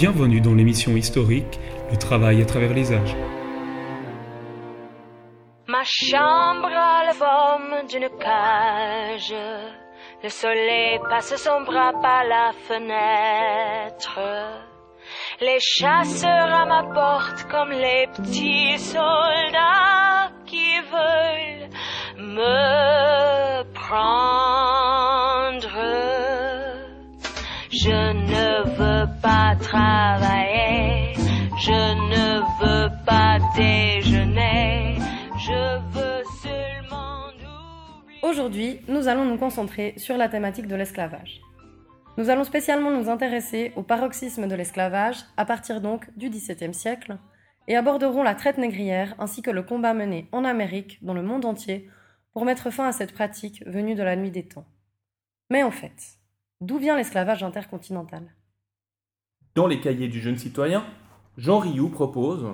Bienvenue dans l'émission historique Le travail à travers les âges. Ma chambre a la forme d'une cage. Le soleil passe son bras par la fenêtre. Les chasseurs à ma porte comme les petits soldats qui veulent me prendre. Ne veux pas travailler, je ne veux pas déjeuner, je veux seulement. Aujourd'hui, nous allons nous concentrer sur la thématique de l'esclavage. Nous allons spécialement nous intéresser au paroxysme de l'esclavage à partir donc du XVIIe siècle et aborderons la traite négrière ainsi que le combat mené en Amérique, dans le monde entier, pour mettre fin à cette pratique venue de la nuit des temps. Mais en fait, d'où vient l'esclavage intercontinental? Dans les cahiers du jeune citoyen, Jean Rioux propose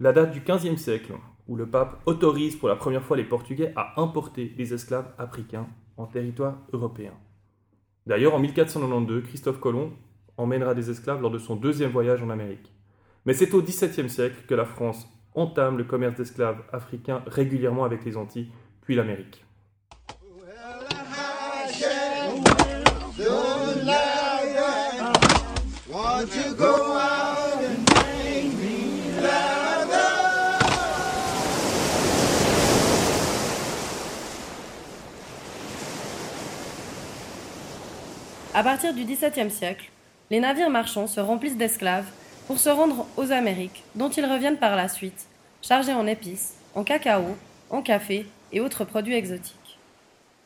la date du XVe siècle, où le pape autorise pour la première fois les Portugais à importer des esclaves africains en territoire européen. D'ailleurs, en 1492, Christophe Colomb emmènera des esclaves lors de son deuxième voyage en Amérique. Mais c'est au XVIIe siècle que la France entame le commerce d'esclaves africains régulièrement avec les Antilles, puis l'Amérique. À partir du XVIIe siècle, les navires marchands se remplissent d'esclaves pour se rendre aux Amériques, dont ils reviennent par la suite, chargés en épices, en cacao, en café et autres produits exotiques.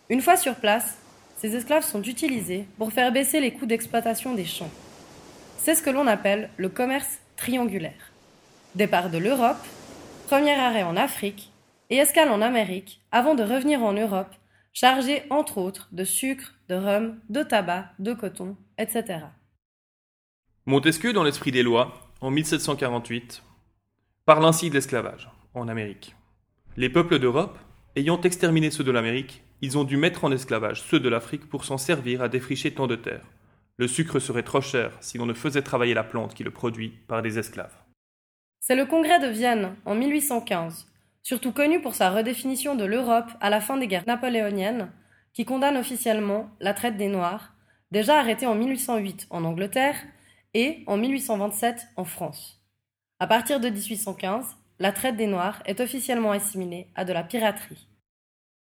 Une fois sur place, ces esclaves sont utilisés pour faire baisser les coûts d'exploitation des champs. C'est ce que l'on appelle le commerce triangulaire. Départ de l'Europe, premier arrêt en Afrique et escale en Amérique avant de revenir en Europe, chargé entre autres de sucre, de rhum, de tabac, de coton, etc. Montesquieu, dans l'esprit des lois, en 1748, parle ainsi de l'esclavage en Amérique. Les peuples d'Europe, ayant exterminé ceux de l'Amérique, ils ont dû mettre en esclavage ceux de l'Afrique pour s'en servir à défricher tant de terre. Le sucre serait trop cher si l'on ne faisait travailler la plante qui le produit par des esclaves. C'est le congrès de Vienne en 1815, surtout connu pour sa redéfinition de l'Europe à la fin des guerres napoléoniennes, qui condamne officiellement la traite des Noirs, déjà arrêtée en 1808 en Angleterre et en 1827 en France. À partir de 1815, la traite des Noirs est officiellement assimilée à de la piraterie.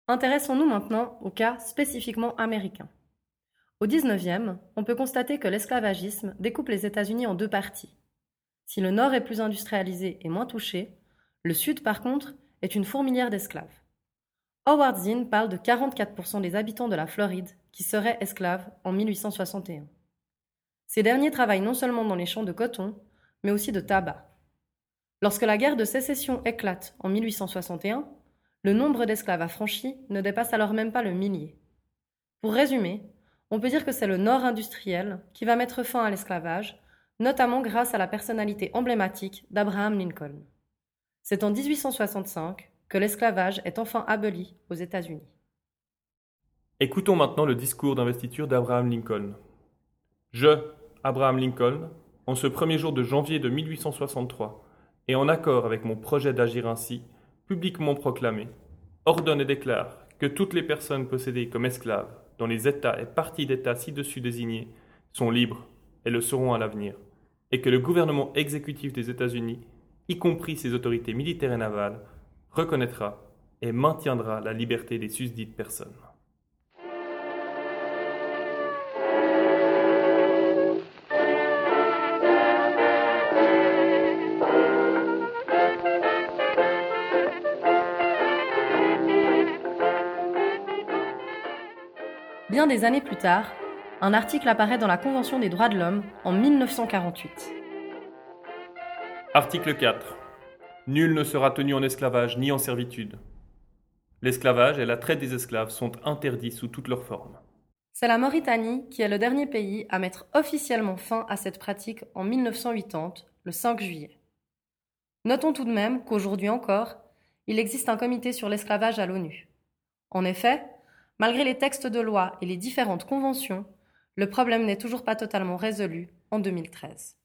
Intéressons-nous maintenant au cas spécifiquement américain. Au XIXe, on peut constater que l'esclavagisme découpe les États-Unis en deux parties. Si le Nord est plus industrialisé et moins touché, le Sud, par contre, est une fourmilière d'esclaves. Howard Zinn parle de 44% des habitants de la Floride qui seraient esclaves en 1861. Ces derniers travaillent non seulement dans les champs de coton, mais aussi de tabac. Lorsque la guerre de sécession éclate en 1861, le nombre d'esclaves affranchis ne dépasse alors même pas le millier. Pour résumer, on peut dire que c'est le Nord industriel qui va mettre fin à l'esclavage, notamment grâce à la personnalité emblématique d'Abraham Lincoln. C'est en 1865 que l'esclavage est enfin aboli aux États-Unis. Écoutons maintenant le discours d'investiture d'Abraham Lincoln. Je, Abraham Lincoln, en ce premier jour de janvier de 1863, et en accord avec mon projet d'agir ainsi, publiquement proclamé, ordonne et déclare que toutes les personnes possédées comme esclaves dans les États et parties d'États ci-dessus désignés sont libres et le seront à l'avenir, et que le gouvernement exécutif des États-Unis, y compris ses autorités militaires et navales, reconnaîtra et maintiendra la liberté des susdites personnes. Bien des années plus tard, un article apparaît dans la Convention des droits de l'homme en 1948. Article 4. Nul ne sera tenu en esclavage ni en servitude. L'esclavage et la traite des esclaves sont interdits sous toutes leurs formes. C'est la Mauritanie qui est le dernier pays à mettre officiellement fin à cette pratique en 1980, le 5 juillet. Notons tout de même qu'aujourd'hui encore, il existe un comité sur l'esclavage à l'ONU. En effet, malgré les textes de loi et les différentes conventions, le problème n'est toujours pas totalement résolu en 2013.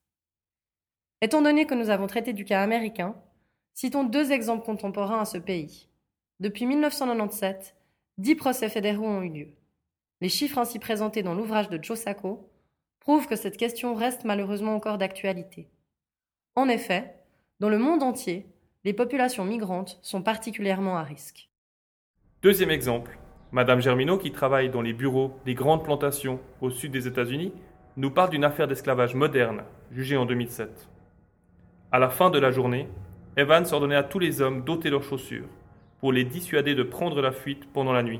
Étant donné que nous avons traité du cas américain, citons deux exemples contemporains à ce pays. Depuis 1997, dix procès fédéraux ont eu lieu. Les chiffres ainsi présentés dans l'ouvrage de Joe Sacco prouvent que cette question reste malheureusement encore d'actualité. En effet, dans le monde entier, les populations migrantes sont particulièrement à risque. Deuxième exemple, Madame Germino, qui travaille dans les bureaux des grandes plantations au sud des États-Unis, nous parle d'une affaire d'esclavage moderne, jugée en 2007. À la fin de la journée, Evans ordonnait à tous les hommes d'ôter leurs chaussures pour les dissuader de prendre la fuite pendant la nuit.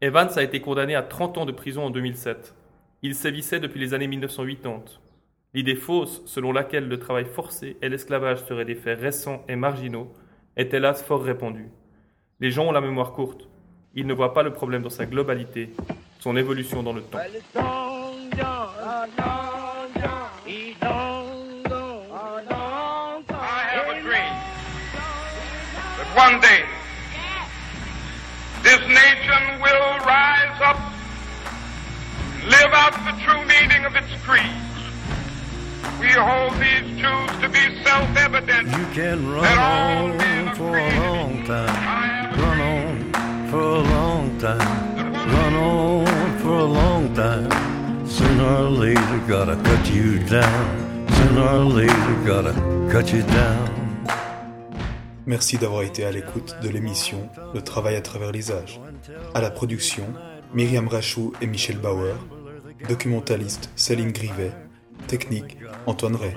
Evans a été condamné à 30 ans de prison en 2007. Il sévissait depuis les années 1980. L'idée fausse selon laquelle le travail forcé et l'esclavage seraient des faits récents et marginaux est hélas fort répandue. Les gens ont la mémoire courte. Ils ne voient pas le problème dans sa globalité, son évolution dans le temps. one day this nation will rise up, live out the true meaning of its creed. We hold these truths to be self-evident. You can run on for time, run on for a long time. Sooner or later, gotta cut you down. Sooner or later, gotta cut you down. Merci d'avoir été à l'écoute de l'émission Le travail à travers les âges. À la production, Myriam Rachou et Michel Bauer. Documentaliste Céline Grivet. Technique Antoine Ray.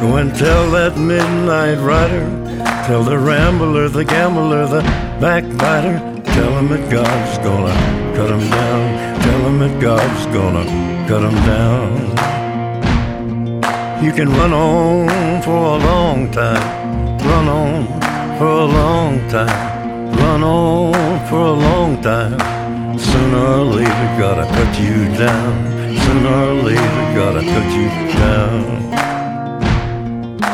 Go and tell that midnight rider. Tell the rambler, the gambler, the backbiter. Tell him that God's gonna cut him down. Tell him that God's gonna cut him down. You can run on for a long time. Run on for a long time. Run on for a long time. Sooner or later, gotta cut you down. Sooner or later, gotta cut you down.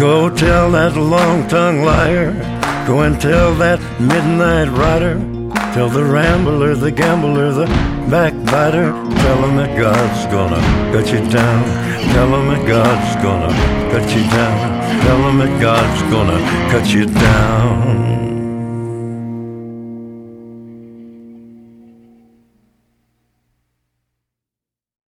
Go tell that long tongued liar. Go and tell that midnight rider. Tell the rambler, the gambler, the backbiter. Tell him that God's gonna cut you down. Tell him that God's gonna cut you down. Tell him that God's gonna cut you down.